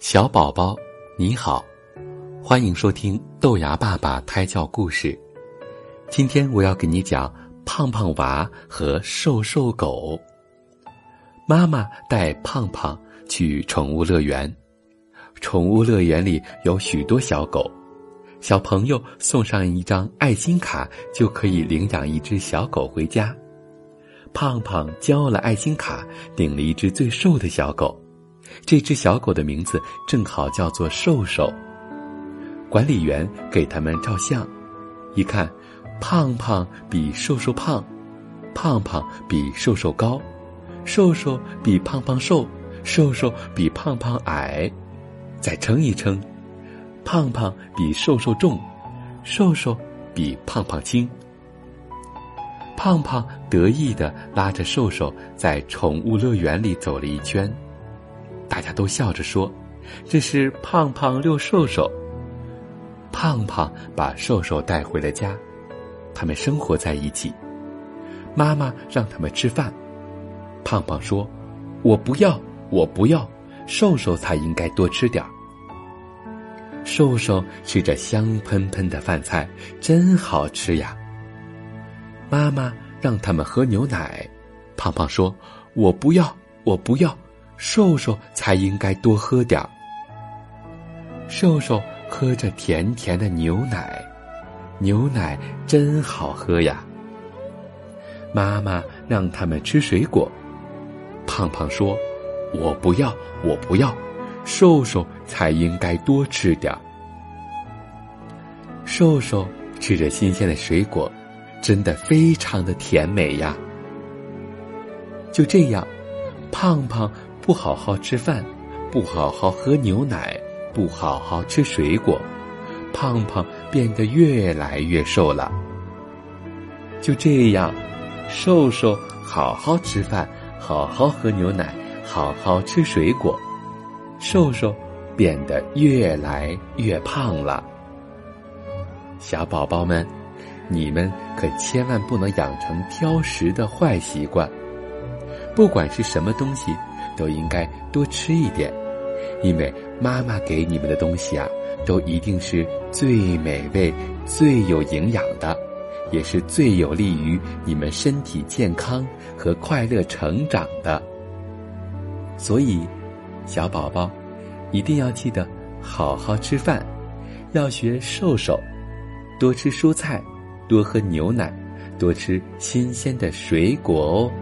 小宝宝，你好，欢迎收听豆芽爸爸胎教故事。今天我要给你讲胖胖娃和瘦瘦狗。妈妈带胖胖去宠物乐园，宠物乐园里有许多小狗，小朋友送上一张爱心卡就可以领养一只小狗回家。胖胖交了爱心卡，领了一只最瘦的小狗。这只小狗的名字正好叫做瘦瘦。管理员给他们照相，一看，胖胖比瘦瘦胖，胖胖比瘦瘦高，瘦瘦比胖胖瘦，瘦瘦比胖胖矮。再称一称，胖胖比瘦瘦重，瘦瘦比胖胖轻。胖胖得意的拉着瘦瘦在宠物乐园里走了一圈。大家都笑着说：“这是胖胖遛瘦瘦。”胖胖把瘦瘦带回了家，他们生活在一起。妈妈让他们吃饭，胖胖说：“我不要，我不要，瘦瘦才应该多吃点儿。”瘦瘦吃着香喷喷的饭菜，真好吃呀。妈妈让他们喝牛奶，胖胖说：“我不要，我不要。”瘦瘦才应该多喝点儿。瘦瘦喝着甜甜的牛奶，牛奶真好喝呀。妈妈让他们吃水果，胖胖说：“我不要，我不要，瘦瘦才应该多吃点儿。”瘦瘦吃着新鲜的水果，真的非常的甜美呀。就这样，胖胖。不好好吃饭，不好好喝牛奶，不好好吃水果，胖胖变得越来越瘦了。就这样，瘦瘦好好吃饭，好好喝牛奶，好好吃水果，瘦瘦变得越来越胖了。小宝宝们，你们可千万不能养成挑食的坏习惯，不管是什么东西。都应该多吃一点，因为妈妈给你们的东西啊，都一定是最美味、最有营养的，也是最有利于你们身体健康和快乐成长的。所以，小宝宝一定要记得好好吃饭，要学瘦瘦，多吃蔬菜，多喝牛奶，多吃新鲜的水果哦。